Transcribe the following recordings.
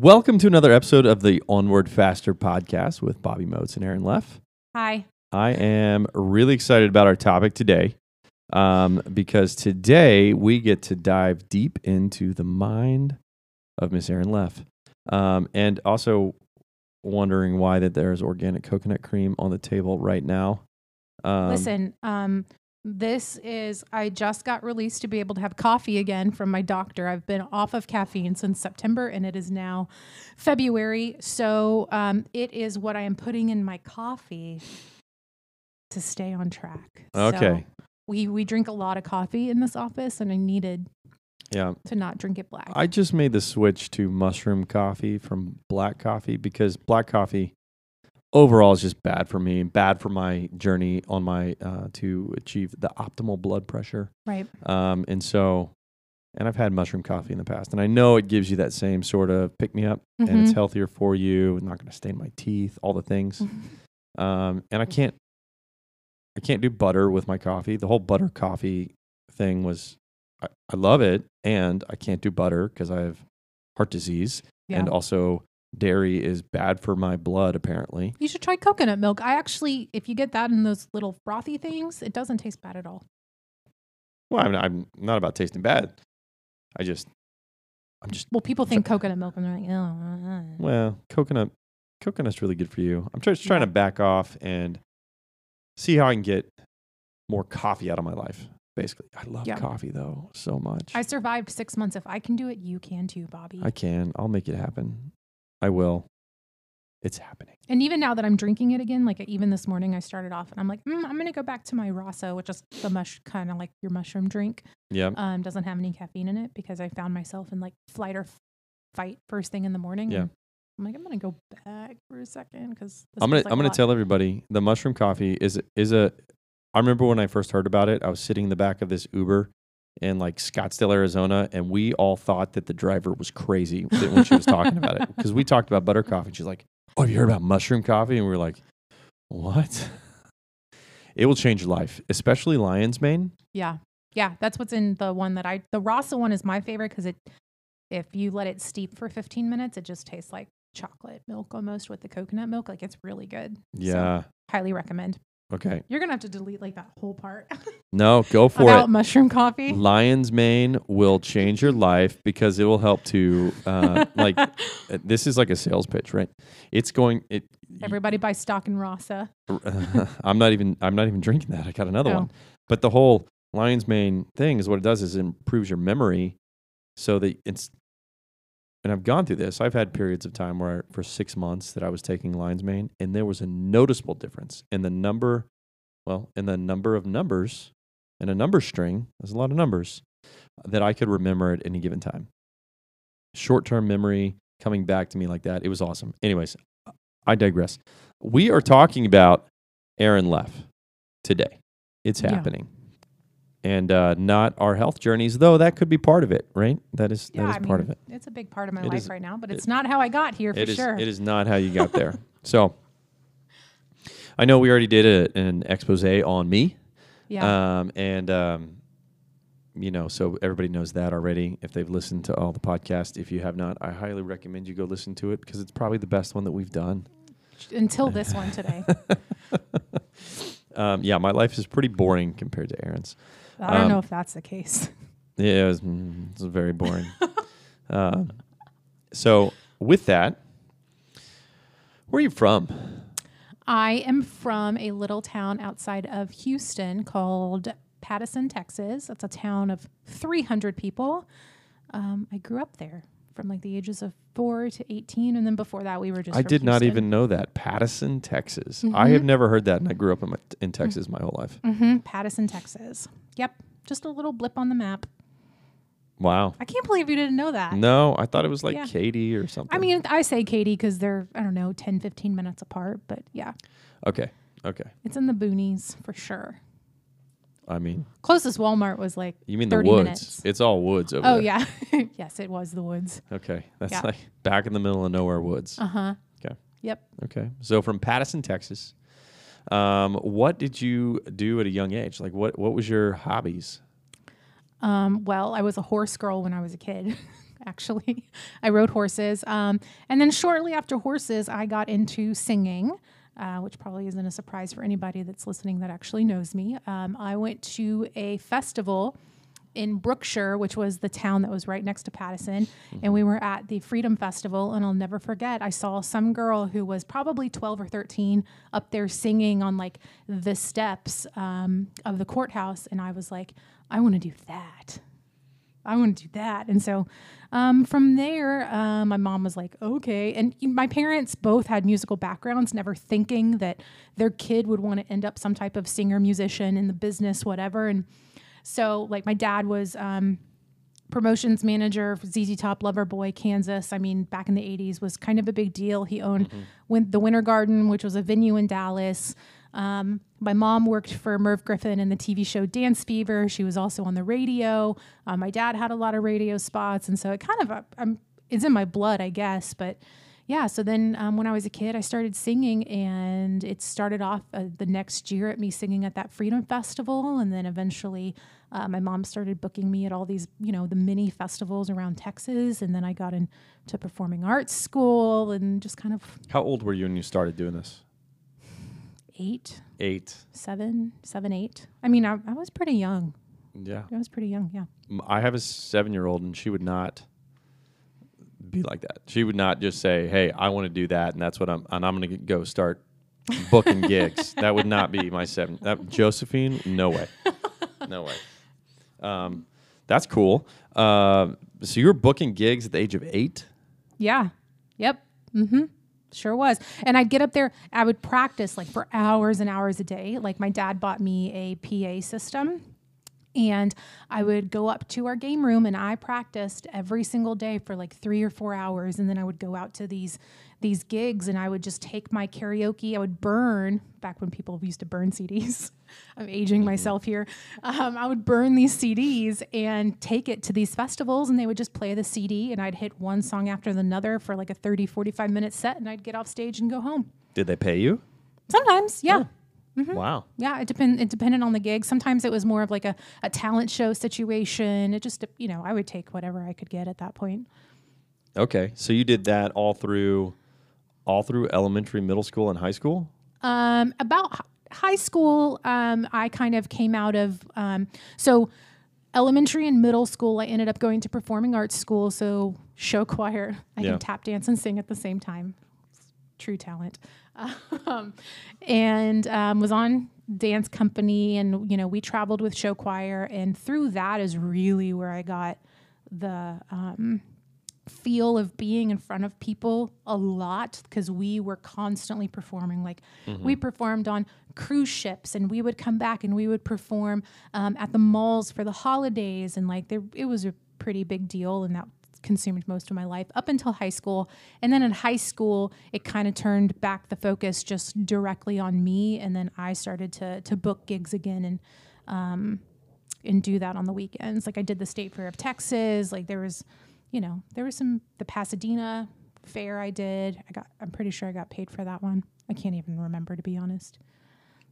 Welcome to another episode of the Onward Faster podcast with Bobby Moats and Erin Leff. Hi. I am really excited about our topic today um, because today we get to dive deep into the mind of Miss Erin Leff. Um, and also wondering why that there's organic coconut cream on the table right now. Um, Listen, um, this is, I just got released to be able to have coffee again from my doctor. I've been off of caffeine since September and it is now February. So um, it is what I am putting in my coffee to stay on track. Okay. So we, we drink a lot of coffee in this office and I needed Yeah. to not drink it black. I just made the switch to mushroom coffee from black coffee because black coffee overall is just bad for me, bad for my journey on my uh, to achieve the optimal blood pressure. right. Um, and so, and I've had mushroom coffee in the past, and I know it gives you that same sort of pick me up, and it's Mhm. healthier for you. Not going to stain my teeth, all the things. Um, and I can't, I can't do butter with my coffee. The whole butter coffee thing was, I, I love it, and I can't do butter because I have heart disease, Yeah. and also dairy is bad for my blood. Apparently, You should try coconut milk. I actually, if you get that in those little frothy things, it doesn't taste bad at all. well, I'm, I'm not about tasting bad. I just, I'm just Well, people think coconut milk and they're like, oh. uh, uh." Well, coconut coconut's really good for you. I'm just trying Yeah. to back off and see how I can get more coffee out of my life. Basically, I love Yeah. coffee though so much. I survived six months. If I can do it, you can too, Bobby. I can. I'll make it happen. I will. It's happening. and even now that I'm drinking it again, like even this morning, I started off and I'm like, mm, I'm going to go back to my Rasa, which is the mush kind of like your mushroom drink. Yeah. Um, doesn't have any caffeine in it because I found myself in like flight or fight first thing in the morning. Yeah. I'm like, I'm going to go back for a second because I'm gonna I'm gonna tell everybody the mushroom coffee is is a. I remember when I first heard about it. I was sitting in the back of this Uber in like Scottsdale, Arizona, and we all thought that the driver was crazy when she was talking about it because we talked about butter coffee. And She's like, "Oh, have you heard about mushroom coffee?" And we were like, "What?" It will change your life, especially lion's mane. Yeah. Yeah. That's what's in the one that I, the Rasa one is my favorite because it, if you let it steep for 15 minutes, it just tastes like chocolate milk almost with the coconut milk. Like it's really good. So, Yeah. highly recommend. Okay. You're going to have to delete like that whole part No, go for about it. mushroom coffee. Lion's mane will change your life because it will help to uh, like uh, this is like a sales pitch, right? It's going it Everybody buy stock in Rasa. I'm not even I'm not even drinking that. I got another Oh. one. But the whole lion's mane thing is what it does is it improves your memory so that it's and I've gone through this. I've had periods of time where I, for 6 months that I was taking lion's mane and there was a noticeable difference in the number well, in the number of numbers in a number string. There's a lot of numbers that I could remember at any given time. Short-term memory coming back to me like that. It was awesome. Anyways, I digress. We are talking about Erin Leff today. It's happening. And uh, not our health journeys, though that could be part of it, right? That is Yeah, that is I part mean, of it. it's a big part of my It life is- right now, but it- it's not how I got here for It is sure. it is not how you got there. so I know we already did a, an expose on me. yeah. Um, and um, you know, so everybody knows that already. If they've listened to all the podcast, if you have not, I highly recommend you go listen to it because it's probably the best one that we've done. Until this one today. um, yeah, my life is pretty boring compared to Erin's. I don't Um, know if that's the case. Yeah, it was, mm, it was very boring. um, so, with that, where are you from? I am from a little town outside of Houston called Pattison, Texas. That's a town of 300 people. Um, I grew up there from like the ages of four to 18. And then before that, we were just. I did not even know that. Pattison, Texas. I have never heard that, and I grew up in, my, in Texas my whole life. Mhm, Pattison, Texas. Yep. Just a little blip on the map. Wow. I can't believe you didn't know that. No, I thought it was like Yeah. Katy or something. I mean, I say Katy because they're, I don't know, 10, 15 minutes apart. But yeah, okay, okay. it's in the boonies for sure. I mean, Closest Walmart was like you mean the woods? minutes. It's all woods over Oh, there. yeah. yes, it was the woods. Okay, that's Yeah. like back in the middle of nowhere woods. Uh huh. Okay. Yep. Okay, so from Pattison, Texas. Um, what did you do at a young age? Like, what what was your hobbies? Um, well, I was a horse girl when I was a kid. actually. I rode horses. Um, and then shortly after horses, I got into singing. Uh, which probably isn't a surprise for anybody that's listening that actually knows me. Um, I went to a festival in Brookshire, which was the town that was right next to Pattison. And we were at the Freedom Festival. And I'll never forget, I saw some girl who was probably 12 or 13 up there singing on like the steps um, of the courthouse. And I was like, I want to do that. I want to do that. And so um, from there, uh, my mom was like, okay. And my parents both had musical backgrounds, never thinking that their kid would want to end up some type of singer, musician in the business, whatever. And so, like, my dad was um, promotions manager for ZZ Top, Loverboy, Kansas. I mean, back in the 80s was kind of a big deal. He owned win- the Winter Garden, which was a venue in Dallas. Um, my mom worked for Merv Griffin in the TV show Dance Fever. She was also on the radio. Uh, my dad had a lot of radio spots, and so it kind of uh, um, it's in my blood, I guess. But yeah, so then um, when I was a kid, I started singing, and it started off uh, the next year at me singing at that Freedom Festival, and then eventually uh, my mom started booking me at all these, you know, the mini festivals around Texas, and then I got into performing arts school, and just kind of How old were you when you started doing this? Eight, Eight. seven, seven, eight. I mean, I, I was pretty young. Yeah. I was pretty young. Yeah. I have a seven year old, and she would not be like that. She would not just say, "Hey, I want to do that," and that's what I'm, and I'm going to go start booking gigs. That would not be my seven. That Josephine, no way, no way. Um, that's cool. Uh, so you were booking gigs at the age of eight. Yeah. Yep. Mm-hmm. Sure was. And I'd get up there, I would practice like for hours and hours a day. Like my dad bought me a PA system. And I would go up to our game room and I practiced every single day for like three or four hours. And then I would go out to these these gigs and I would just take my karaoke. I would burn back when people used to burn CDs. I'm aging myself here. Um, I would burn these CDs and take it to these festivals and they would just play the CD and I'd hit one song after another for like a 30, 45 minute set and I'd get off stage and go home. Did they pay you? Sometimes, yeah. Wow. Yeah, it depend it depended on the gig. Sometimes it was more of like a, a talent show situation. It just you know, I would take whatever I could get at that point. Okay. So you did that all through, all through elementary, middle school, and high school. Um, about h- high school, um, I kind of came out of um, so elementary and middle school. I ended up going to performing arts school, so show choir. I Yeah. can tap dance and sing at the same time. True talent, um, and um, was on dance company, and you know we traveled with show choir, and through that is really where I got the um, feel of being in front of people a lot because we were constantly performing. Like we performed on cruise ships, and we would come back and we would perform um, at the malls for the holidays, and like there, it was a pretty big deal, and that consumed most of my life up until high school. And then in high school, it kind of turned back the focus just directly on me, and then I started to to book gigs again and. Um, and do that on the weekends. Like I did the State Fair of Texas. Like there was, you know, there was some the Pasadena fair I did. I got I'm pretty sure I got paid for that one. I can't even remember to be honest.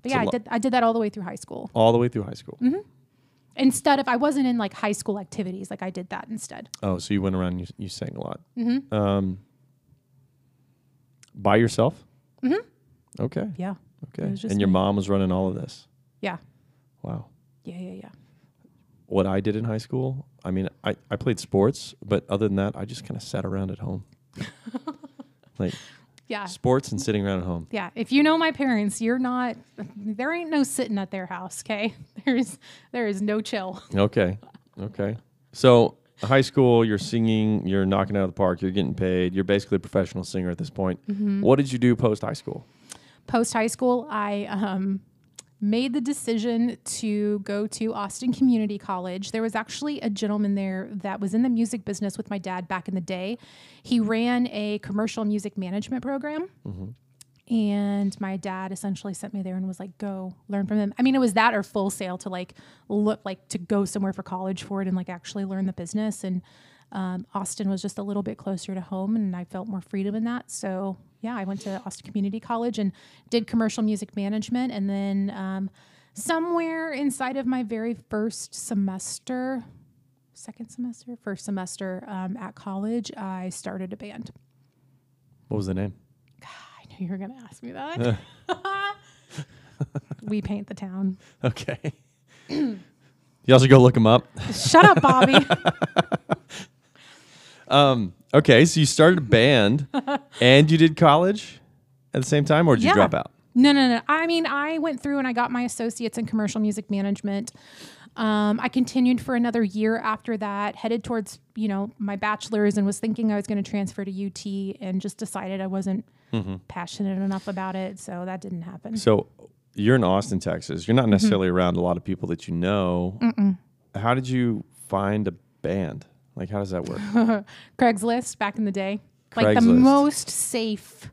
But It's yeah, I did I did that all the way through high school. All the way through high school. Instead of I wasn't in like high school activities, like I did that instead. Oh, so you went around and you, you sang a lot. Mm-hmm. Um, by yourself? Mm-hmm. Okay. Yeah. Okay. And your me. mom was running all of this. Yeah. Wow. Yeah, yeah, yeah. What I did in high school, I mean, I, I played sports, but other than that, I just kind of sat around at home. like Yeah. sports and sitting around at home. Yeah. If you know my parents, you're not there ain't no sitting at their house, okay? There's there is no chill. Okay. Okay. So high school, you're singing, you're knocking out of the park, you're getting paid, you're basically a professional singer at this point. Mm-hmm. What did you do post high school? post high school, I um, made the decision to go to Austin Community College. There was actually a gentleman there that was in the music business with my dad back in the day. He ran a commercial music management program. And my dad essentially sent me there and was like, "Go learn from him." I mean, it was that or full sail to like look like to go somewhere for college for it and like actually learn the business. And um, Austin was just a little bit closer to home, and I felt more freedom in that. So yeah, I went to Austin Community College and did commercial music management, and then um, somewhere inside of my very first semester, second semester, first semester um, at college, I started a band. What was the name? I knew you were going to ask me that. we paint the town. Okay. you also go look them up. Shut up, Bobby. Um, okay, so you started a band and you did college at the same time, or did Yeah. you drop out? No, no, no. I mean, I went through and I got my associates in commercial music management. Um, I continued for another year after that, headed towards you know my bachelor's, and was thinking I was going to transfer to UT, and just decided I wasn't passionate enough about it, so that didn't happen. So you're in Austin, Texas. You're not Mm-hmm. necessarily around a lot of people that you know. How did you find a band? Like, how does that work? Craigslist back in the day, like the most safe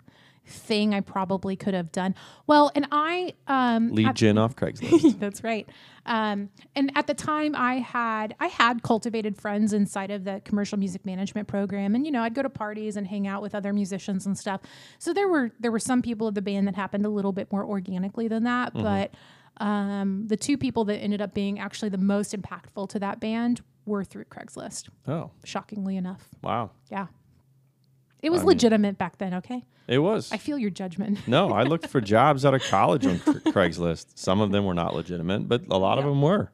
thing I probably could have done. Well, and I um, Lead gen off Craigslist. That's right. Um, and at the time, I had I had cultivated friends inside of the commercial music management program, and you know I'd go to parties and hang out with other musicians and stuff. So there were there were some people of the band that happened a little bit more organically than that, but um, the two people that ended up being actually the most impactful to that band were through Craigslist. oh, Shockingly enough, wow. yeah, it was I mean- legitimate back then. Okay, It was. I feel your judgment. no, I looked for jobs out of college on Cra- Craigslist. Some of them were not legitimate, but a lot of them were.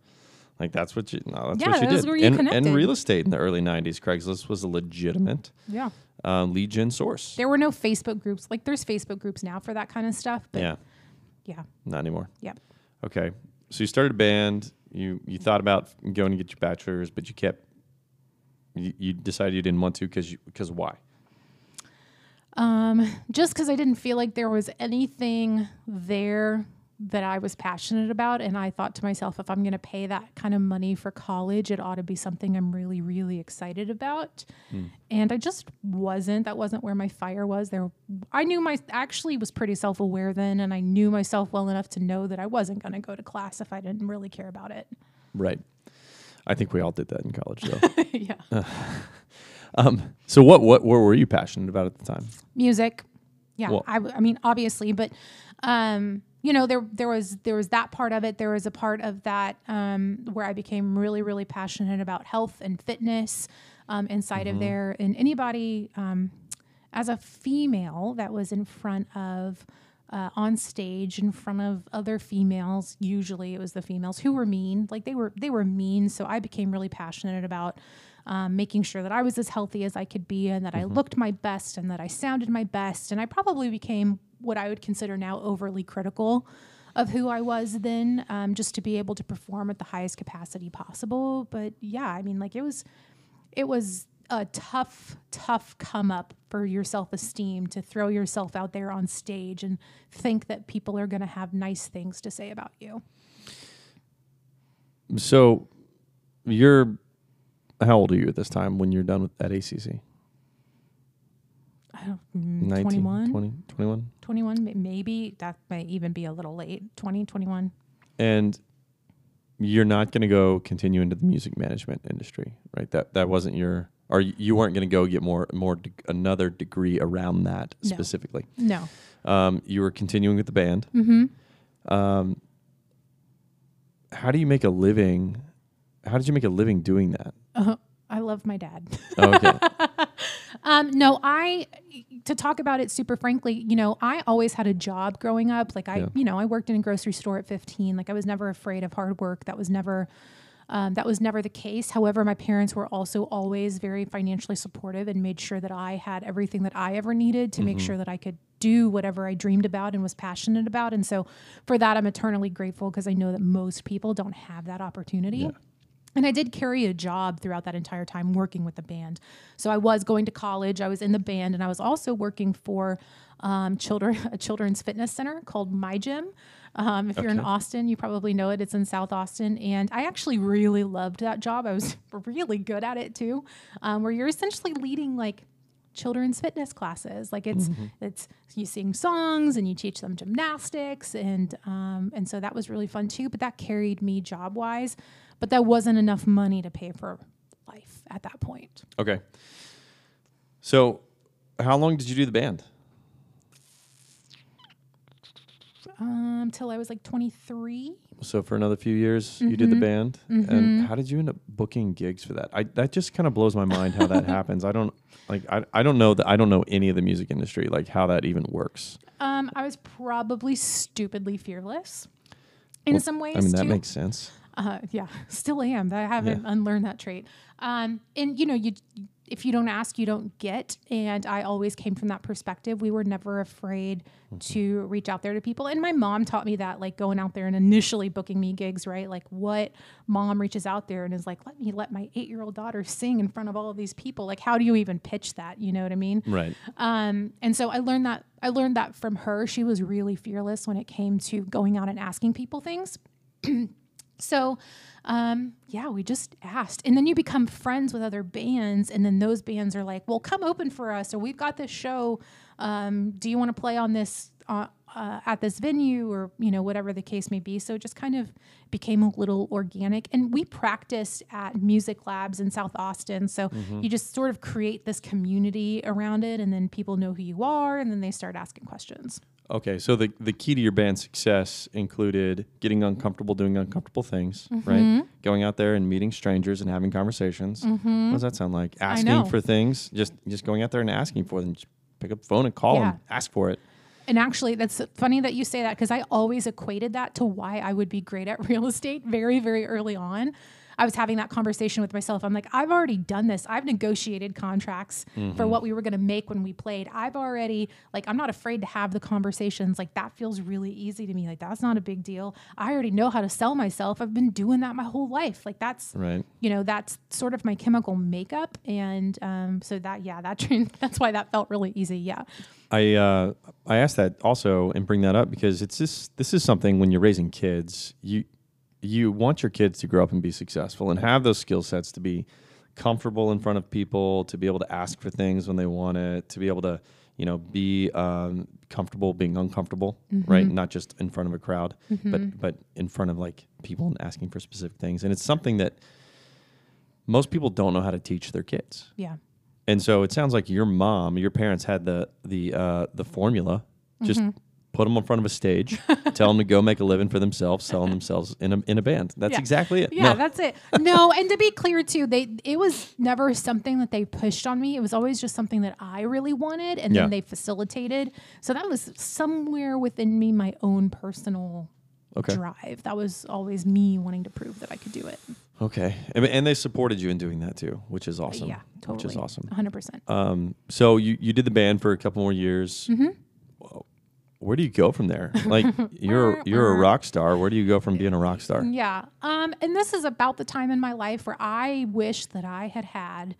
Like that's what you. No, that's Yeah, what you did. were you and, connected. and real estate in the early '90s, Craigslist was a legitimate yeah, um, lead gen source. there were no Facebook groups like there's Facebook groups now for that kind of stuff, but yeah, yeah. not anymore. Yeah. Okay, so you started a band. You you thought about going to get your bachelor's, but you kept. You, you decided you didn't want to because because why? Um, just because I didn't feel like there was anything there that I was passionate about. And I thought to myself, if I'm going to pay that kind of money for college, it ought to be something I'm really, really excited about. And I just wasn't. That wasn't where my fire was. There, I knew my actually was pretty self aware then, and I knew myself well enough to know that I wasn't going to go to class if I didn't really care about it. Right. I think we all did that in college, though. yeah. um, so what what what were you passionate about at the time? music yeah Well- I, I mean obviously but um you know there there was there was that part of it. There was a part of that um where i became really really passionate about health and fitness um, inside of there. And anybody um as a female that was in front of uh, on stage in front of other females usually it was the females who were mean. Like they were they were mean. So i became really passionate about um, making sure that i was as healthy as i could be and that i looked my best and that i sounded my best. And i probably became what i would consider now overly critical of who i was then um, just to be able to perform at the highest capacity possible but yeah i mean like it was it was a tough, tough come up for your self esteem to throw yourself out there on stage and think that people are going to have nice things to say about you. So you're how old are you at this time when you're done with at ACC? I don't, mm, 19, 21, 20, 21? 21, maybe that might even be a little late. 20, 21. And you're not going to go continue into the music management industry, right? That that wasn't your or you weren't going to go get more more de- another degree around that No. specifically. No. Um, you were continuing with the band. Mm-hmm. Um, how do you make a living? How did you make a living doing that? Uh, I love my dad. Okay. Um, no, I to talk about it super frankly, you know, I always had a job growing up. Like I, Yeah. you know, I worked in a grocery store at 15. Like I was never afraid of hard work. That was never um, that was never the case. However, my parents were also always very financially supportive and made sure that I had everything that I ever needed to make sure that I could do whatever I dreamed about and was passionate about. And so for that, I'm eternally grateful because I know that most people don't have that opportunity. And I did carry a job throughout that entire time working with the band. So I was going to college, I was in the band, and I was also working for um, children a children's fitness center called My Gym. Um, if you're in Austin, you probably know it. It's in South Austin, and I actually really loved that job. I was really good at it too, um, where you're essentially leading like children's fitness classes. Like it's it's you sing songs and you teach them gymnastics and um, and so that was really fun too. But that carried me job wise, but that wasn't enough money to pay for life at that point. okay. So, how long did you do the band? um, till I was like 23. So for another few years, you did the Mhm. band, Mhm. and how did you end up booking gigs for that? I that just kind of blows my mind how that happens. I don't like I, I don't know that I don't know any of the music industry like how that even works. Um, I was probably stupidly fearless in Well, some ways. I mean that too. makes sense. Uh, yeah, still am. I haven't unlearned that trait. Um, and you know, you if you don't ask, you don't get. And I always came from that perspective. We were never afraid to reach out there to people. And my mom taught me that, like going out there and initially booking me gigs, right? Like what mom reaches out there and is like, let me let my eight year old daughter sing in front of all of these people. Like, how do you even pitch that? You know what I mean? Right. Um, and so I learned that I learned that from her. She was really fearless when it came to going out and asking people things. so um, yeah, we just asked. And then you become friends with other bands, and then those bands are like, Well, come open for us, or we've got this show. Um, do you want to play on this uh, uh, at this venue or you know whatever the case may be? So it just kind of became a little organic. And we practiced at music labs in south austin. So you just sort of create this community around it and then people know who you are and then they start asking questions Okay, so the the key to your band's success included getting uncomfortable doing uncomfortable things, Mm-hmm. right? Going out there and meeting strangers and having conversations. What does that sound like? Asking for things, just just going out there and asking for them. Just pick up the phone and call Yeah. them, ask for it. And actually, that's funny that you say that because I always equated that to why I would be great at real estate very, very early on. I was having that conversation with myself. I'm like, I've already done this. I've negotiated contracts for what we were going to make when we played. I've already, like, I'm not afraid to have the conversations. Like, that feels really easy to me. Like, that's not a big deal. I already know how to sell myself. I've been doing that my whole life. Like, that's, Right. you know, that's sort of my chemical makeup. And um, so that, yeah, that train, that's why that felt really easy. Yeah. I uh, I asked that also and bring that up because it's this this is something when you're raising kids you you want your kids to grow up and be successful and have those skill sets to be comfortable in front of people to be able to ask for things when they want it to be able to you know be um, comfortable being uncomfortable right not just in front of a crowd but but in front of like people and asking for specific things and it's something that most people don't know how to teach their kids Yeah. and so it sounds like your mom, your parents had the the uh, the formula. Just Mm-hmm. Put them in front of a stage, tell them to go make a living for themselves, selling themselves in a in a band. That's Yeah. exactly it. Yeah, No. that's it. No, and to be clear too, they it was never something that they pushed on me. It was always just something that I really wanted and Yeah. then they facilitated. So that was somewhere within me my own personal Okay. drive. That was always me wanting to prove that I could do it. okay, and, and they supported you in doing that too, which is awesome. Yeah, totally. Which is awesome. 100%. Um, so you you did the band for a couple more years. Mm-hmm. Where do you go from there? Like you're you're a rock star. Where do you go from being a rock star? Yeah. Um, and this is about the time in my life where I wish that I had had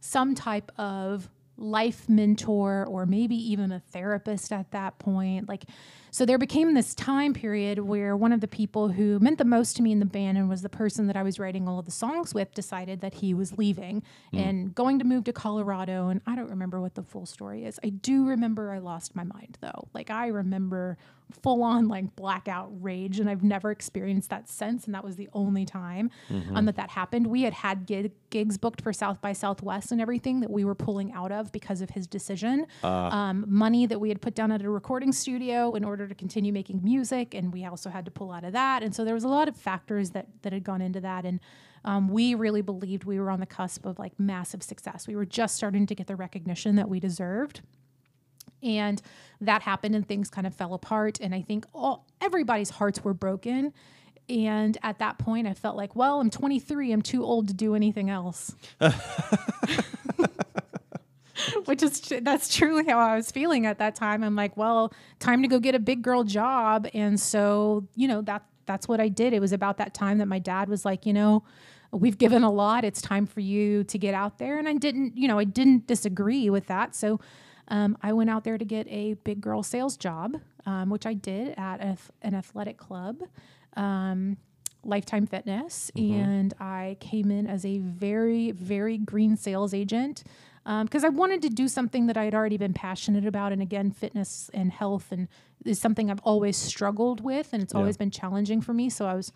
some type of life mentor or maybe even a therapist at that point. Like, so there became this time period where one of the people who meant the most to me in the band and was the person that I was writing all of the songs with decided that he was leaving hmm. and going to move to Colorado. And I don't remember what the full story is. I do remember I lost my mind though. Like, I remember full on like blackout rage and I've never experienced that since and that was the only time um, that that happened. We had had gig- gigs booked for South by Southwest and everything that we were pulling out of because of his decision. Um, money that we had put down at a recording studio in order to continue making music and we also had to pull out of that. And so there was a lot of factors that that had gone into that and um, we really believed we were on the cusp of like massive success. We were just starting to get the recognition that we deserved and that happened and things kind of fell apart. And i think all everybody's hearts were broken. And at that point i felt like well i'm 23 i'm too old to do anything else. Which is that's truly how i was feeling at that time. I'm like well time to go get a big girl job. And so you know that that's what i did. It was about that time that my dad was like you know we've given a lot. It's time for you to get out there. And i didn't you know i didn't disagree with that. So um, I went out there to get a big girl sales job, um, which I did at a, an athletic club, um, Lifetime Fitness. And I came in as a very, very green sales agent because I wanted to do something that I had already been passionate about. And again, fitness and health and is something I've always struggled with, and it's always been challenging for me. So I was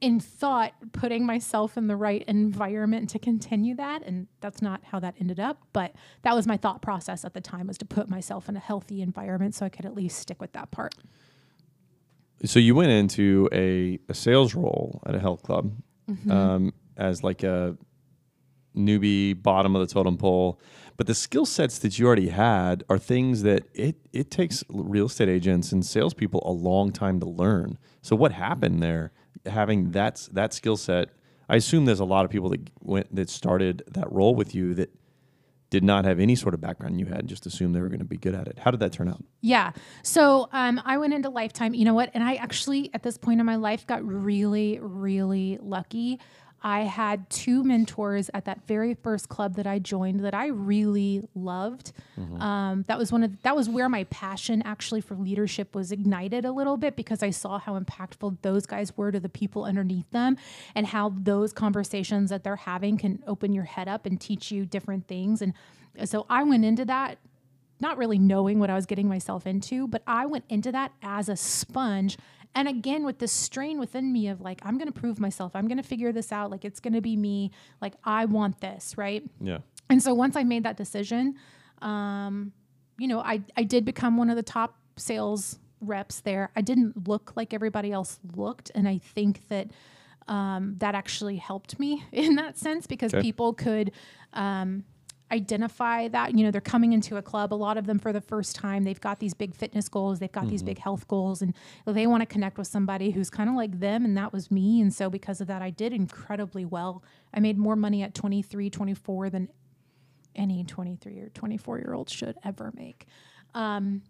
in thought putting myself in the right environment to continue that and that's not how that ended up but that was my thought process at the time was to put myself in a healthy environment so i could at least stick with that part So you went into a, a sales role at a health club Mm-hmm. um, as like a newbie, bottom of the totem pole. But the skill sets that you already had are things that it it takes real estate agents and salespeople a long time to learn. So what happened there? Having that that skill set, I assume there's a lot of people that went that started that role with you that did not have any sort of background you had, just assumed they were going to be good at it. How did that turn out? Yeah. So um, I went into Lifetime. You know what? And I actually, at this point in my life, got really, really lucky. I had two mentors at that very first club that I joined that I really loved. Um, that was one of that was where my passion actually for leadership was ignited a little bit because I saw how impactful those guys were to the people underneath them, and how those conversations that they're having can open your head up and teach you different things. And so I went into that not really knowing what I was getting myself into, but I went into that as a sponge. And again, with this strain within me of like, I'm going to prove myself. I'm going to figure this out. Like, it's going to be me. Like, I want this, right? Yeah. And so once I made that decision, um, you know, I, I did become one of the top sales reps there. I didn't look like everybody else looked. And I think that um, that actually helped me in that sense because Okay. people could um, identify that. You know, they're coming into a club, a lot of them for the first time. They've got these big fitness goals, they've got these big health goals, and they want to connect with somebody who's kind of like them. And that was me. And so because of that, I did incredibly well. I made more money at 23, 24 than any 23 or 24 year old should ever make. Um,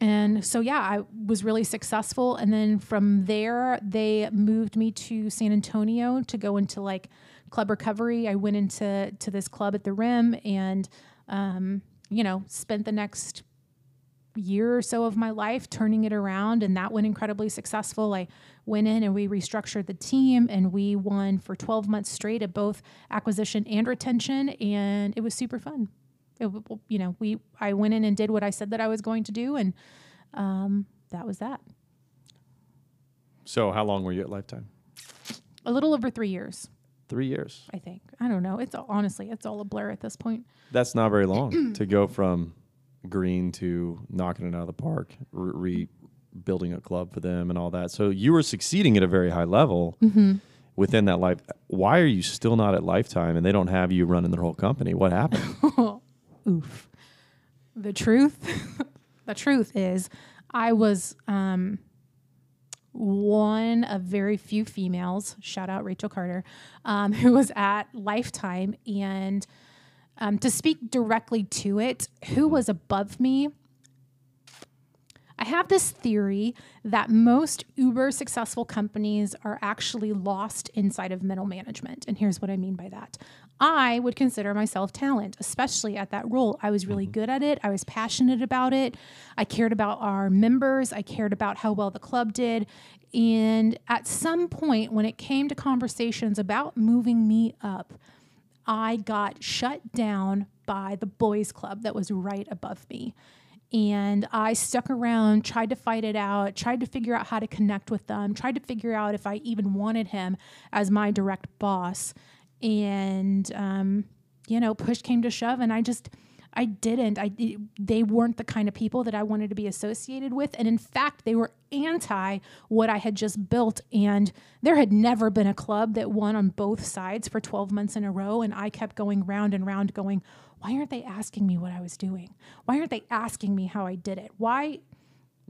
and so, yeah, I was really successful. And then from there, they moved me to San Antonio to go into like club recovery. I went into to this club at the Rim and, um, you know, spent the next year or so of my life turning it around and that went incredibly successful i went in and we restructured the team and we won for 12 months straight at both acquisition and retention and it was super fun it, you know we i went in and did what i said that i was going to do and um, that was that So how long were you at Lifetime? a little over three years Three years. i think i don't know it's all, honestly it's all a blur at this point That's not very long to go from green to knocking it out of the park, re- rebuilding a club for them and all that. So you were succeeding at a very high level within that life. Why are you still not at Lifetime and they don't have you running their whole company? What happened? oof. The truth, the truth is, I was um, one of very few females. Shout out Rachel Carter, um, who was at Lifetime, and um, to speak directly to it, who was above me. I have this theory that most uber successful companies are actually lost inside of middle management. And here's what I mean by that. I would consider myself talent, especially at that role. I was really mm-hmm. good at it. I was passionate about it. I cared about our members. I cared about how well the club did. And at some point, when it came to conversations about moving me up, I got shut down by the boys' club that was right above me. And I stuck around, tried to fight it out, tried to figure out how to connect with them, tried to figure out if I even wanted him as my direct boss. And, um, you know, push came to shove, and I just, I didn't. I they weren't the kind of people that I wanted to be associated with, and in fact, they were anti what I had just built. And there had never been a club that won on both sides for 12 months in a row, and I kept going round and round, going, "Why aren't they asking me what I was doing? Why aren't they asking me how I did it? Why?"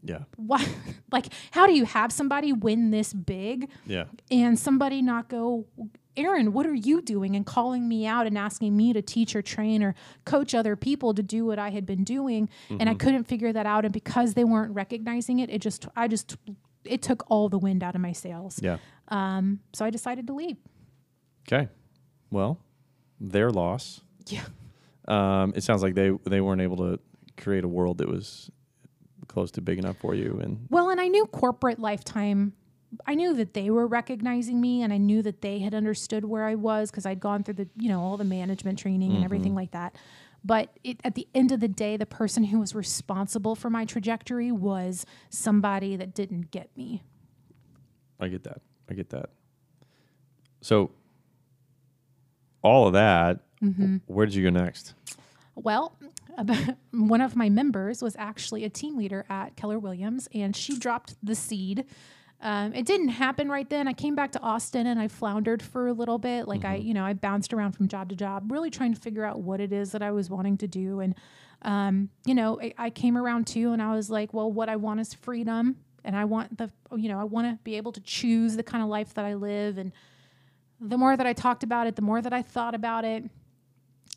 yeah. Why, like, how do you have somebody win this big Yeah. and somebody not go, Erin, what are you doing? And calling me out and asking me to teach or train or coach other people to do what I had been doing. And I couldn't figure that out. And because they weren't recognizing it, it just, I just, it took all the wind out of my sails. Yeah. Um, so I decided to leave. Okay. Well, their loss. Yeah. Um, it sounds like they they weren't able to create a world that was close to big enough for you and Well, and I knew corporate lifetime. I knew that they were recognizing me, and I knew that they had understood where I was because I'd gone through the, you know, all the management training and everything like that. But it, at the end of the day, the person who was responsible for my trajectory was somebody that didn't get me. I get that. I get that. So all of that, Mm-hmm. where did you go next? Well, one of my members was actually a team leader at Keller Williams, and she dropped the seed. Um, it didn't happen right then. I came back to Austin and I floundered for a little bit. Like I, Mhm. you know, I bounced around from job to job, really trying to figure out what it is that I was wanting to do. And, um, you know, I, I came around too, and I was like, well, what I want is freedom, and I want the, you know, I want to be able to choose the kind of life that I live. And the more that I talked about it, the more that I thought about it,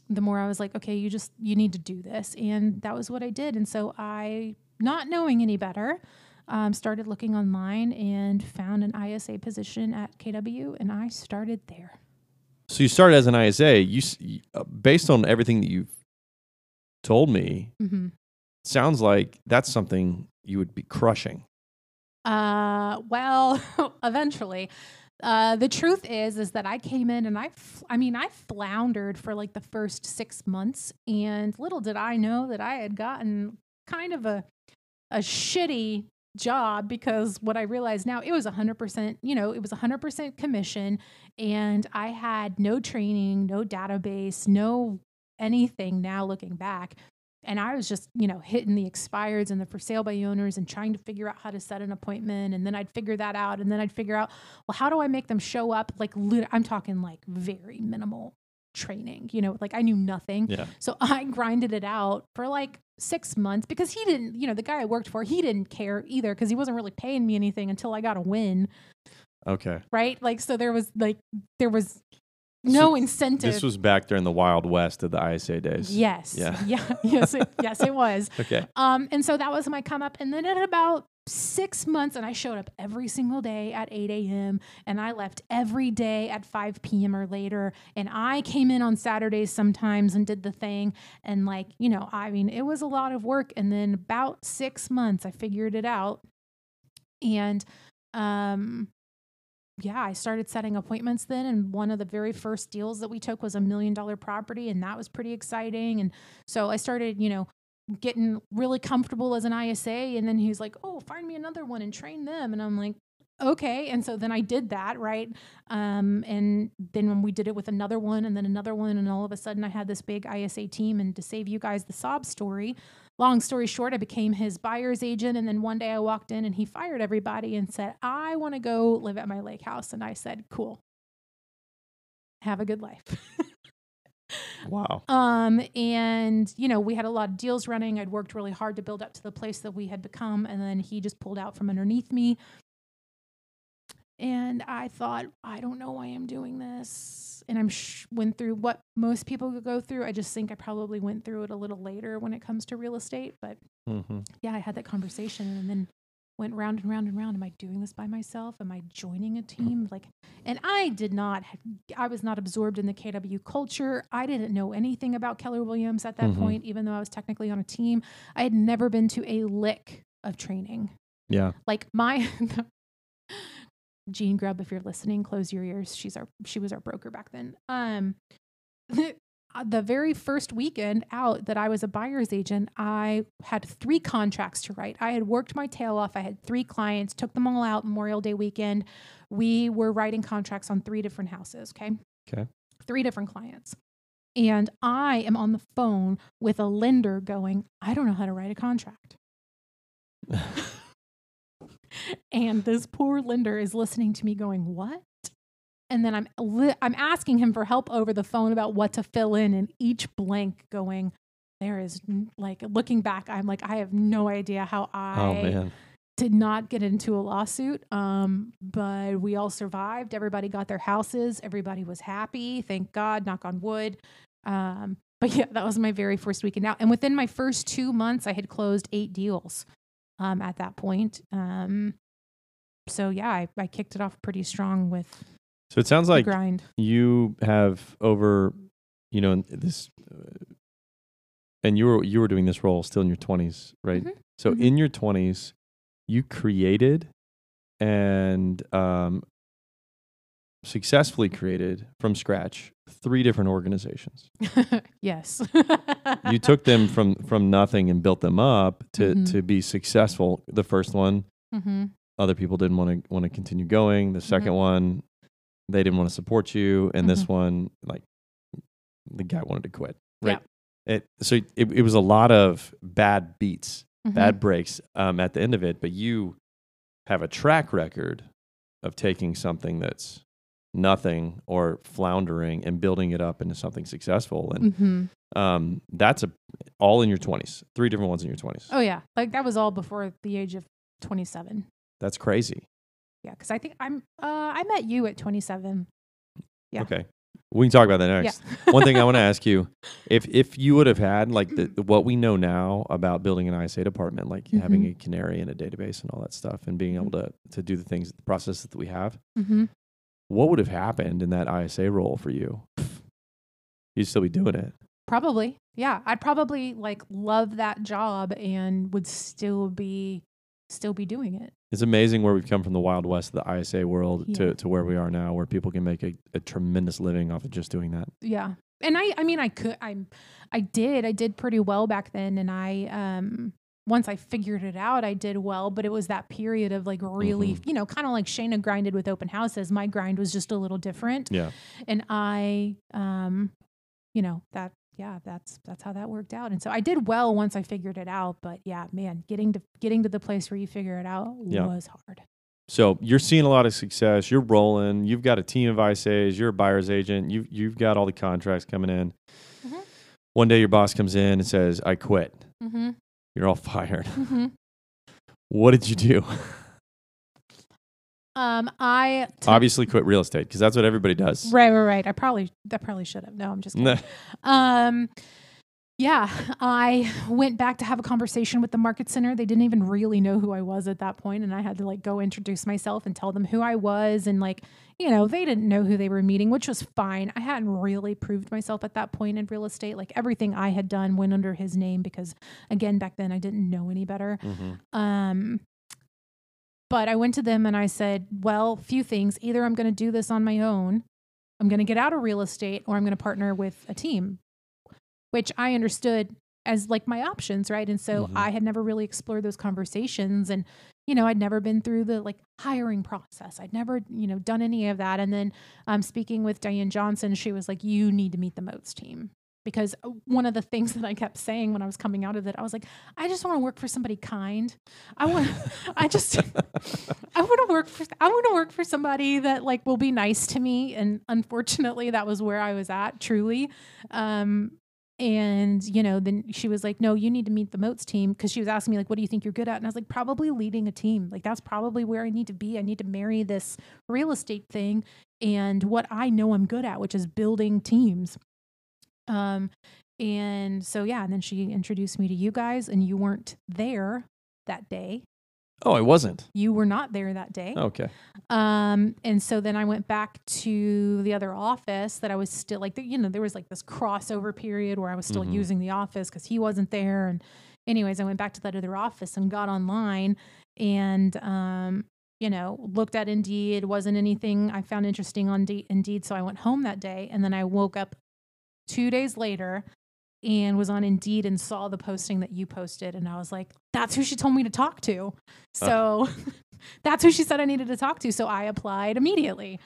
the more I was like, okay, you just you need to do this, and that was what I did. And so I, not knowing any better, um, started looking online and found an ISA position at KW, and I started there. So you started as an ISA. You, uh, based on everything that you've told me, Mm-hmm. sounds like that's something you would be crushing. Uh, well, eventually. Uh, the truth is, is that I came in and I, f- I mean, I floundered for like the first six months, and little did I know that I had gotten kind of a, a shitty job because what I realized now it was a hundred percent, you know, it was a hundred percent commission, and I had no training, no database, no anything. Now looking back, and I was just, you know, hitting the expireds and the for sale by owners and trying to figure out how to set an appointment. And then I'd figure that out. And then I'd figure out, well, how do I make them show up? Like, I'm talking like very minimal training, you know, like I knew nothing. Yeah. So I grinded it out for like six months because he didn't, you know, the guy I worked for, he didn't care either because he wasn't really paying me anything until I got a win. Okay. Right. Like, so there was like, there was no incentive. This was back during the Wild West of the ISA days. yes. Yeah. Yeah. yes. It, yes, it was. Okay. Um, and so that was my come up. And then at about six months, and I showed up every single day at 8 a.m. and I left every day at 5 p.m. or later. And I came in on Saturdays sometimes and did the thing. And like, you know, I mean, it was a lot of work. And then about six months, I figured it out. And um yeah, I started setting appointments then. And one of the very first deals that we took was a million dollar property. And that was pretty exciting. And so I started, you know, getting really comfortable as an ISA. And then he's like, oh, find me another one and train them. And I'm like, okay. And so then I did that, right? Um, and then when we did it with another one and then another one, and all of a sudden I had this big ISA team. And to save you guys the sob story, long story short, I became his buyer's agent. And then one day I walked in and he fired everybody and said, I want to go live at my lake house. And I said, cool. Have a good life. Wow. Um, and you know, we had a lot of deals running. I'd worked really hard to build up to the place that we had become, and then he just pulled out from underneath me. And I thought, I don't know why I'm doing this. And I'm sh- went through what most people go through. I just think I probably went through it a little later when it comes to real estate. But hmm yeah, I had that conversation and then went round and round and round. Am I doing this by myself? Am I joining a team? Like, and I did not, I was not absorbed in the KW culture. I didn't know anything about Keller Williams at that Mhm. point, even though I was technically on a team. I had never been to a lick of training. Yeah. Like my, Jean Grubb, if you're listening, close your ears. She's our, she was our broker back then. Um, Uh, the very first weekend out that I was a buyer's agent, I had three contracts to write. I had worked my tail off. I had three clients, took them all out Memorial Day weekend. We were writing contracts on three different houses, okay? Okay. Three different clients. And I am on the phone with a lender going, I don't know how to write a contract. and this poor lender is listening to me going, "What?" And then I'm li- I'm asking him for help over the phone about what to fill in, and each blank going, there is like looking back, I'm like, I have no idea how I oh man. did not get into a lawsuit. Um, but we all survived. Everybody got their houses. Everybody was happy. Thank God. Knock on wood. Um, but yeah, that was my very first weekend out. And within my first two months, I had closed eight deals um, at that point. Um, so yeah, I, I kicked it off pretty strong with So it sounds like grind. you have over, you know, this, uh, and you were you were doing this role still in your twenties, right? Mhm. So Mhm. in your twenties, you created and um, successfully created from scratch three different organizations. yes. you took them from from nothing and built them up to Mhm. to be successful. The first one, hmm other people didn't want to want to continue going. The 2nd one, they didn't want to support you, and this Mm-hmm. one, like the guy wanted to quit, right? it so it, it was a lot of bad beats, Mhm. bad breaks um, at the end of it. But you have a track record of taking something that's nothing or floundering and building it up into something successful, and Mhm. um, that's a all in your twenties. Three different ones in your twenties. Oh yeah, like that was all before the age of 27. That's crazy. Yeah, because I think I'm. Uh, I met you at 27. Yeah. Okay, we can talk about that next. Yeah. One thing I want to ask you: if if you would have had like Mm-hmm. the what we know now about building an ISA department, like having Mhm. a canary in a database and all that stuff, and being able to to do the things, the process that we have, hmm what would have happened in that ISA role for you? You'd still be doing it. Probably. Yeah, I'd probably like love that job and would still be still be doing it. It's amazing where we've come from the wild west of the ISA world Yeah. to, to where we are now, where people can make a, a tremendous living off of just doing that. Yeah. And I I mean I could I'm I did. I did pretty well back then and I um once I figured it out, I did well, but it was that period of like really, Mhm. you know, kind of like Shayna grinded with open houses. My grind was just a little different. Yeah. And I um you know, that yeah, that's that's how that worked out. And so I did well once I figured it out, but yeah, man, getting to getting to the place where you figure it out Yeah. was hard. So you're seeing a lot of success. You're rolling. You've got a team of ISAs. You're a buyer's agent. You've you've got all the contracts coming in. Mhm. One day your boss comes in and says, "I quit." Mhm. You're all fired. Mhm. What did you do? Um I Obviously, quit real estate because that's what everybody does. Right, right, right. I probably that probably should have. No, I'm just kidding. Um, yeah, I went back to have a conversation with the market center. They didn't even really know who I was at that point, and I had to like go introduce myself and tell them who I was, and like, you know, they didn't know who they were meeting, which was fine. I hadn't really proved myself at that point in real estate. Like everything I had done went under his name because, again, back then I didn't know any better. Mhm. Um, but I went to them and I said, well, few things. Either I'm going to do this on my own, I'm going to get out of real estate, or I'm going to partner with a team, which I understood as like my options, right? And so Mhm. I had never really explored those conversations and you know, I'd never been through the like hiring process. I'd never, you know, done any of that. And then um speaking with Diane Johnson, she was like, You need to meet the Moats team. Because one of the things that I kept saying when I was coming out of it, I was like, I just want to work for somebody kind. I want, I just, I want to work for, I want to work for somebody that like will be nice to me. And unfortunately, that was where I was at, truly. Um, and you know, then she was like, "No, you need to meet the Moats team," because she was asking me like, "What do you think you're good at?" And I was like, "Probably leading a team. Like that's probably where I need to be. I need to marry this real estate thing and what I know I'm good at, which is building teams." Um, and so yeah, and then she introduced me to you guys, and you weren't there that day. Oh, I wasn't. You were not there that day. Okay. Um, and so then I went back to the other office that I was still like, you know, there was like this crossover period where I was still Mhm. using the office because he wasn't there. And, anyways, I went back to that other office and got online and, um, you know, looked at Indeed. It Wasn't anything I found interesting on De- Indeed. So I went home that day and then I woke up two days later and was on Indeed and saw the posting that you posted. And I was like, that's who she told me to talk to. So that's who she said I needed to talk to. So I applied immediately.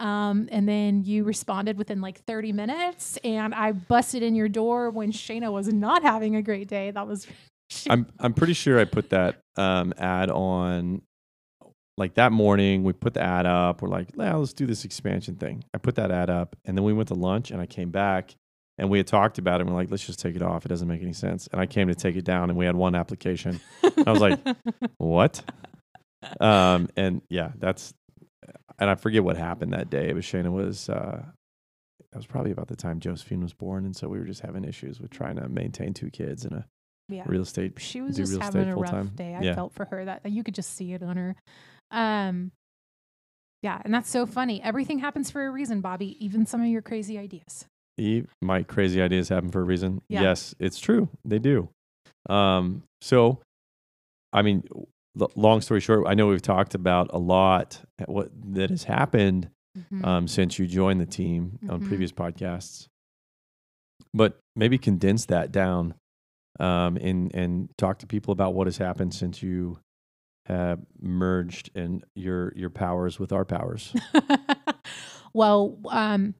Um, and then you responded within like 30 minutes. And I busted in your door when Shayna was not having a great day. That was. I'm I'm pretty sure I put that um, ad on like that morning. We put the ad up. We're like, "Yeah, let's do this expansion thing. I put that ad up, and then we went to lunch, and I came back, and we had talked about it. and We're like, let's just take it off. It doesn't make any sense. And I came to take it down, and we had one application. I was like, what? Um, and yeah, that's, and I forget what happened that day. It But Shayna was. Uh, that was probably about the time Josephine was born, and so we were just having issues with trying to maintain two kids and a yeah. real estate she was just real having estate a rough full-time. day. I Yeah. felt for her that you could just see it on her. Um, yeah, and that's so funny. Everything happens for a reason, Bobby. Even some of your crazy ideas. Eve, my crazy ideas happen for a reason. Yeah. Yes, it's true. They do. Um, so, I mean, long story short, I know we've talked about a lot what that has happened Mhm. um, since you joined the team on Mhm. previous podcasts, but maybe condense that down um, and and talk to people about what has happened since you have merged in your your powers with our powers. well, um,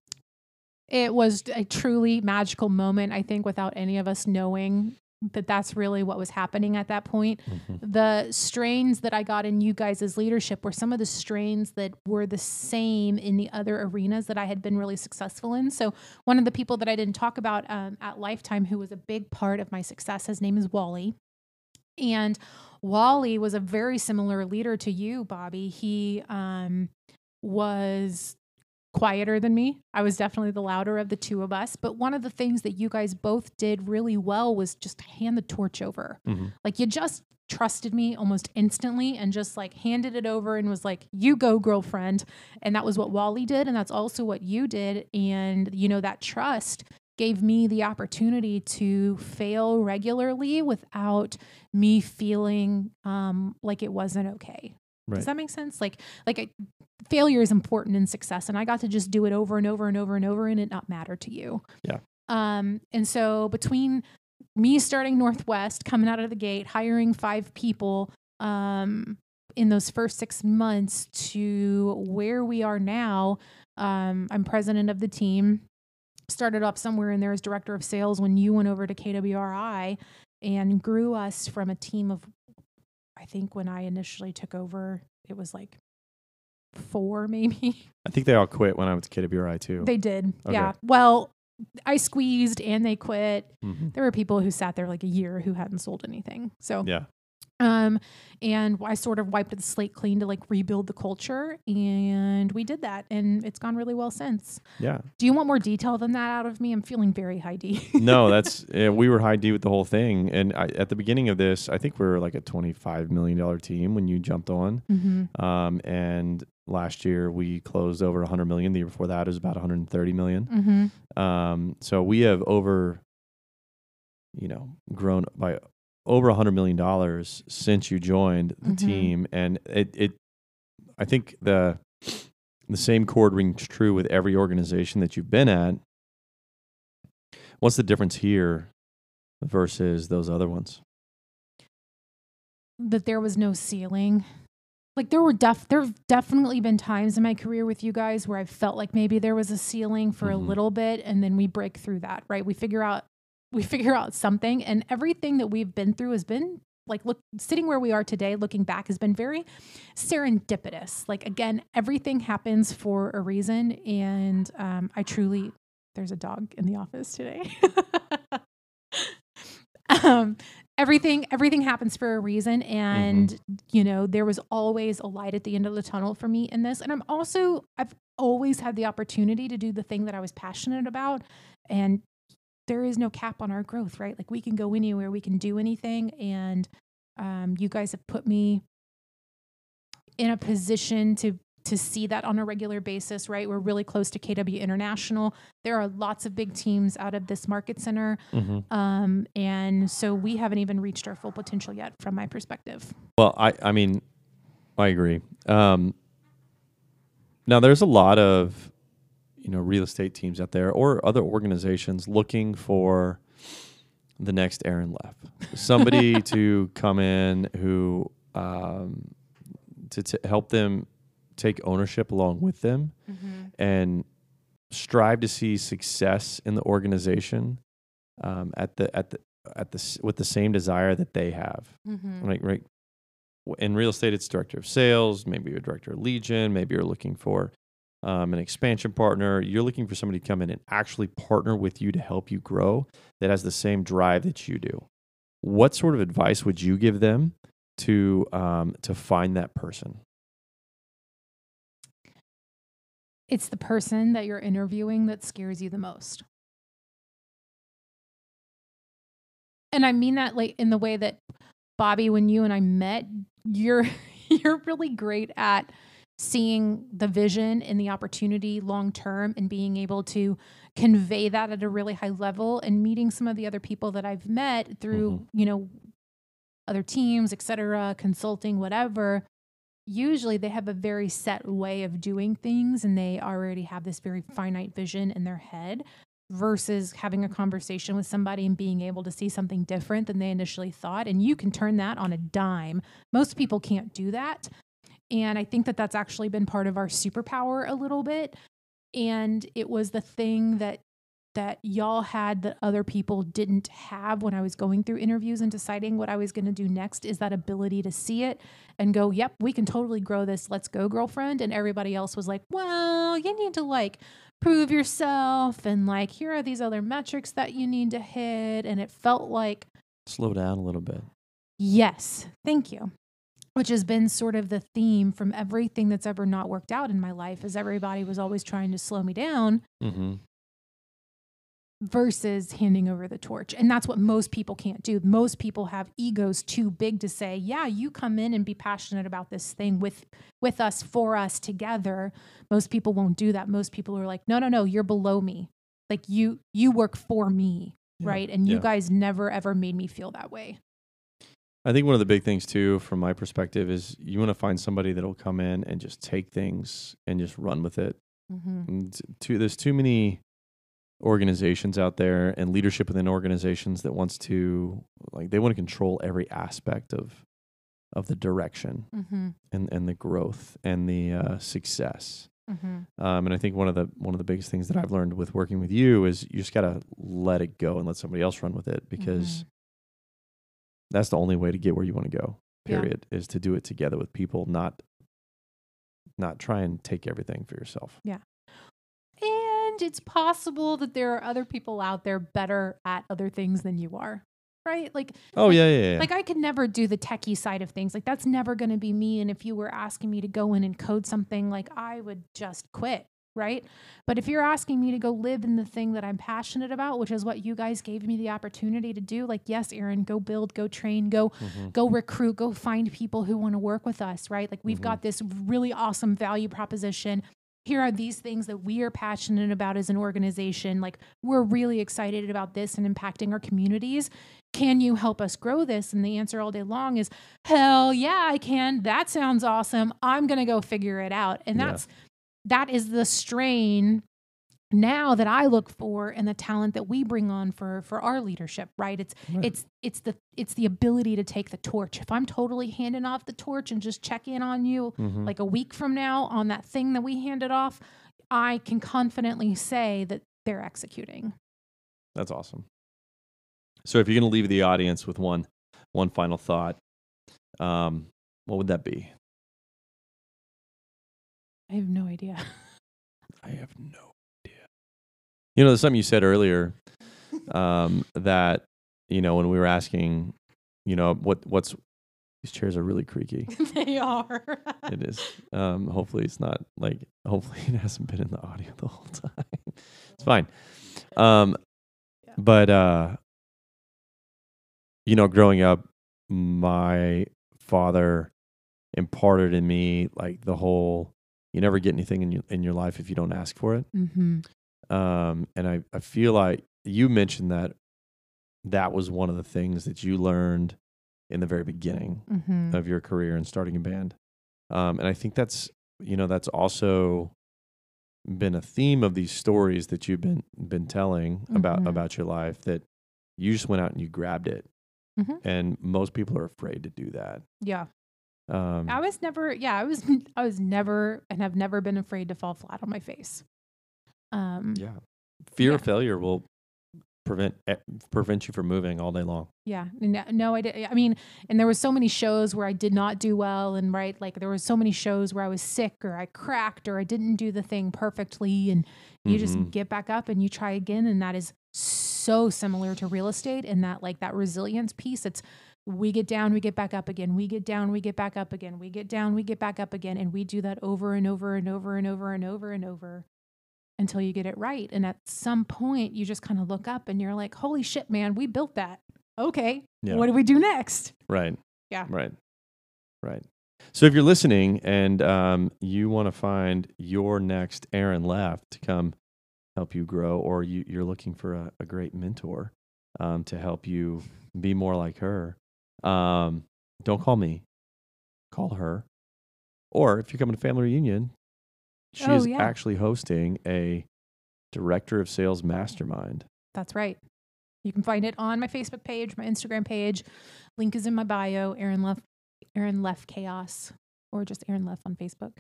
It was a truly magical moment, I think, without any of us knowing that that's really what was happening at that point. Mhm. The strains that I got in you guys' leadership were some of the strains that were the same in the other arenas that I had been really successful in. So, one of the people that I didn't talk about um, at Lifetime, who was a big part of my success, his name is Wally. And Wally was a very similar leader to you, Bobby. He um, was quieter than me. I was definitely the louder of the two of us. But one of the things that you guys both did really well was just hand the torch over. Mhm. Like you just trusted me almost instantly and just like handed it over and was like, you go, girlfriend. And that was what Wally did. And that's also what you did. And, you know, that trust gave me the opportunity to fail regularly without me feeling um, like it wasn't okay. Right. Does that make sense? Like, like I, failure is important in success, and I got to just do it over and over and over and over, and it not matter to you. Yeah. Um, and so between me starting Northwest, coming out of the gate, hiring five people, um, in those first six months to where we are now, um, I'm president of the team. Started off somewhere in there as director of sales when you went over to KWRI and grew us from a team of I think when I initially took over, it was like four, maybe. I think they all quit when I went to KWRI too. They did. Okay. Yeah. Well, I squeezed and they quit. Mhm. There were people who sat there like a year who hadn't sold anything. So, Yeah. Um, and I sort of wiped the slate clean to like rebuild the culture. And we did that. And it's gone really well since. Yeah. Do you want more detail than that out of me? I'm feeling very high D. no, that's yeah, we were high D with the whole thing, and I, at the beginning of this, I think we were like a twenty-five million dollar team when you jumped on. mm-hmm. Um, and last year we closed over 100 million. The year before that was about 130 million. Mm-hmm. Um, so we have over, you know, grown by over a 100 million dollars since you joined the Mhm. team, and it, it, I think the the same chord rings true with every organization that you've been at. What's the difference here versus those other ones? that there was no ceiling. Like there were def there've definitely been times in my career with you guys where I felt like maybe there was a ceiling for Mhm. a little bit and then we break through that, right? We figure out we figure out something and everything that we've been through has been like look sitting where we are today looking back has been very serendipitous. Like again, everything happens for a reason and um I truly there's a dog in the office today. um everything everything happens for a reason and you know there was always a light at the end of the tunnel for me in this and i'm also i've always had the opportunity to do the thing that i was passionate about and there is no cap on our growth right like we can go anywhere we can do anything and um, you guys have put me in a position to to see that on a regular basis right we're really close to kw international there are lots of big teams out of this market center Mm-hmm. um, and so we haven't even reached our full potential yet, from my perspective. Well, I, I mean, I agree. Um, now, there's a lot of, you know, real estate teams out there or other organizations looking for the next Erin Leff, somebody to come in who um, to, to help them take ownership along with them and strive to see success in the organization um, at the at the at the with the same desire that they have. Mm-hmm. right right in real estate it's director of sales maybe you're a director of legion maybe you're looking for um, an expansion partner you're looking for somebody to come in and actually partner with you to help you grow that has the same drive that you do what sort of advice would you give them to um, to find that person It's the person that you're interviewing that scares you the most. And I mean that like in the way that Bobby, when you and I met, you're you're really great at seeing the vision and the opportunity long term and being able to convey that at a really high level and meeting some of the other people that I've met through, mm-hmm. you know, other teams, et cetera, consulting, whatever usually they have a very set way of doing things and they already have this very finite vision in their head versus having a conversation with somebody and being able to see something different than they initially thought. And you can turn that on a dime. Most people can't do that and i think that that's actually been part of our superpower a little bit and it was the thing that that y'all had that other people didn't have when I was going through interviews and deciding what I was going to do next is that ability to see it and go, "Yep, we can totally grow this. Let's go, girlfriend." And everybody else was like, "Well, you need to like prove yourself and like here are these other metrics that you need to hit." And it felt like Slow down a little bit. Yes, thank you. Which has been sort of the theme from everything that's ever not worked out in my life, is everybody was always trying to slow me down Mm-hmm. versus handing over the torch. And that's what most people can't do. Most people have egos too big to say, "Yeah, you come in and be passionate about this thing with with us for us together." Most people won't do that. Most people are like, "No, no, no, you're below me. Like you you work for me." Yeah. Right? And you guys never ever made me feel that way. I think one of the big things too, from my perspective, is you want to find somebody that'll come in and just take things and just run with it. Mhm. And too, there's too many organizations out there and leadership within organizations that wants to like they want to control every aspect of of the direction Mhm. and and the growth and the uh, success. Mhm. Um, and I think one of the one of the biggest things that I've learned with working with you is you just gotta let it go and let somebody else run with it because Mhm. That's the only way to get where you want to go. Yeah. Period. Is to do it together with people, not not try and take everything for yourself. Yeah. And it's possible that there are other people out there better at other things than you are, right? Like, Oh Like- yeah, yeah, yeah. like I could never do the techie side of things. Like that's never going to be me. And if you were asking me to go in and code something, like I would just quit, right? But if you're asking me to go live in the thing that I'm passionate about, which is what you guys gave me the opportunity to do, like yes, Erin, go build, go train, go Mhm. go recruit, go find people who want to work with us, right? Like we've Mhm. got this really awesome value proposition. Here are these things that we are passionate about as an organization. Like we're really excited about this and impacting our communities. Can you help us grow this? And the answer all day long is, hell yeah, I can. That sounds awesome. I'm going to go figure it out. And Yeah. that's, that is the strain now that I look for and the talent that we bring on for for our leadership, right? It's Right. it's it's the it's the ability to take the torch. If I'm totally handing off the torch and just check in on you Mhm. like a week from now on that thing that we handed off, I can confidently say that they're executing. That's awesome. So if you're going to leave the audience with one one final thought, um, what would that be? I have no idea. I have no idea. You know, there's something you said earlier um, that you know when we were asking, you know, what what's these chairs are really creaky. they are. it is. Um, hopefully, it's not like. Hopefully, it hasn't been in the audio the whole time. it's fine. Um, Yeah. but uh, you know, growing up, my father imparted in me like the whole. You never get anything in your in your life if you don't ask for it. hmm Um, and I, I feel like you mentioned that that was one of the things that you learned in the very beginning hmm of your career and starting a band. Um, and I think that's you know that's also been a theme of these stories that you've been been telling about Mhm. about your life that you just went out and you grabbed it. Mhm. And most people are afraid to do that. Yeah. Um, I was never, yeah, I was, I was never, and have never been afraid to fall flat on my face. Um, yeah. Fear of failure will prevent eh, prevent you from moving all day long. yeah, no, no, I did. I mean, and there was so many shows where I did not do well, and right, like there was so many shows where I was sick or I cracked or I didn't do the thing perfectly, and you just Mhm. get back up and you try again, and that is so similar to real estate and that like that resilience piece. It's we get down, we get back up again. We get down, we get back up again. We get down, we get back up again, and we do that over and over and over and over and over and over until you get it right. And at some point, you just kind of look up and you're like, "Holy shit, man, we built that." Okay, Yeah. what do we do next? Right. Yeah. Right. Right. So if you're listening and um, you want to find your next Erin Leff to come help you grow, or you, you're looking for a, a great mentor um, to help you be more like her, um, don't call me. Call her. Or if you're coming to family reunion, she Oh, is yeah. actually hosting a director of sales mastermind. That's right. You can find it on my Facebook page, my Instagram page. Link is in my bio. Erin Leff, Erin Leff Chaos, or just Erin Leff on Facebook.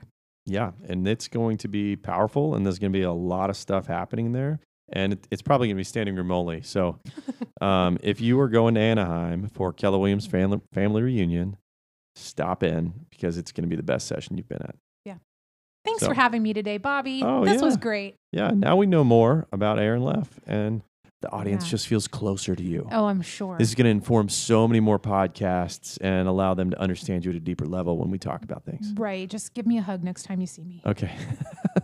yeah, and it's going to be powerful, and there's going to be a lot of stuff happening there, and it, it's probably going to be standing room only. So, um, if you are going to Anaheim for Keller Williams family family reunion, stop in because it's going to be the best session you've been at. Yeah. Thanks So- for having me today, Bobby. Oh, this was great. Yeah, now we know more about Erin Leff, and the audience Yeah. just feels closer to you. Oh, I'm sure. This is going to inform so many more podcasts and allow them to understand you at a deeper level when we talk about things. right. Just give me a hug next time you see me. Okay.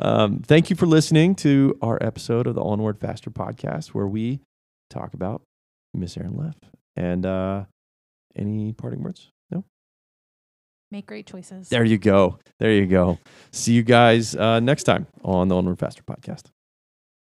um, thank you for listening to our episode of the Onward Faster podcast, where we talk about Miss Erin Leff. And uh, any parting words? No. Make great choices. There you go. There you go. See you guys uh, next time on the Onward Faster podcast.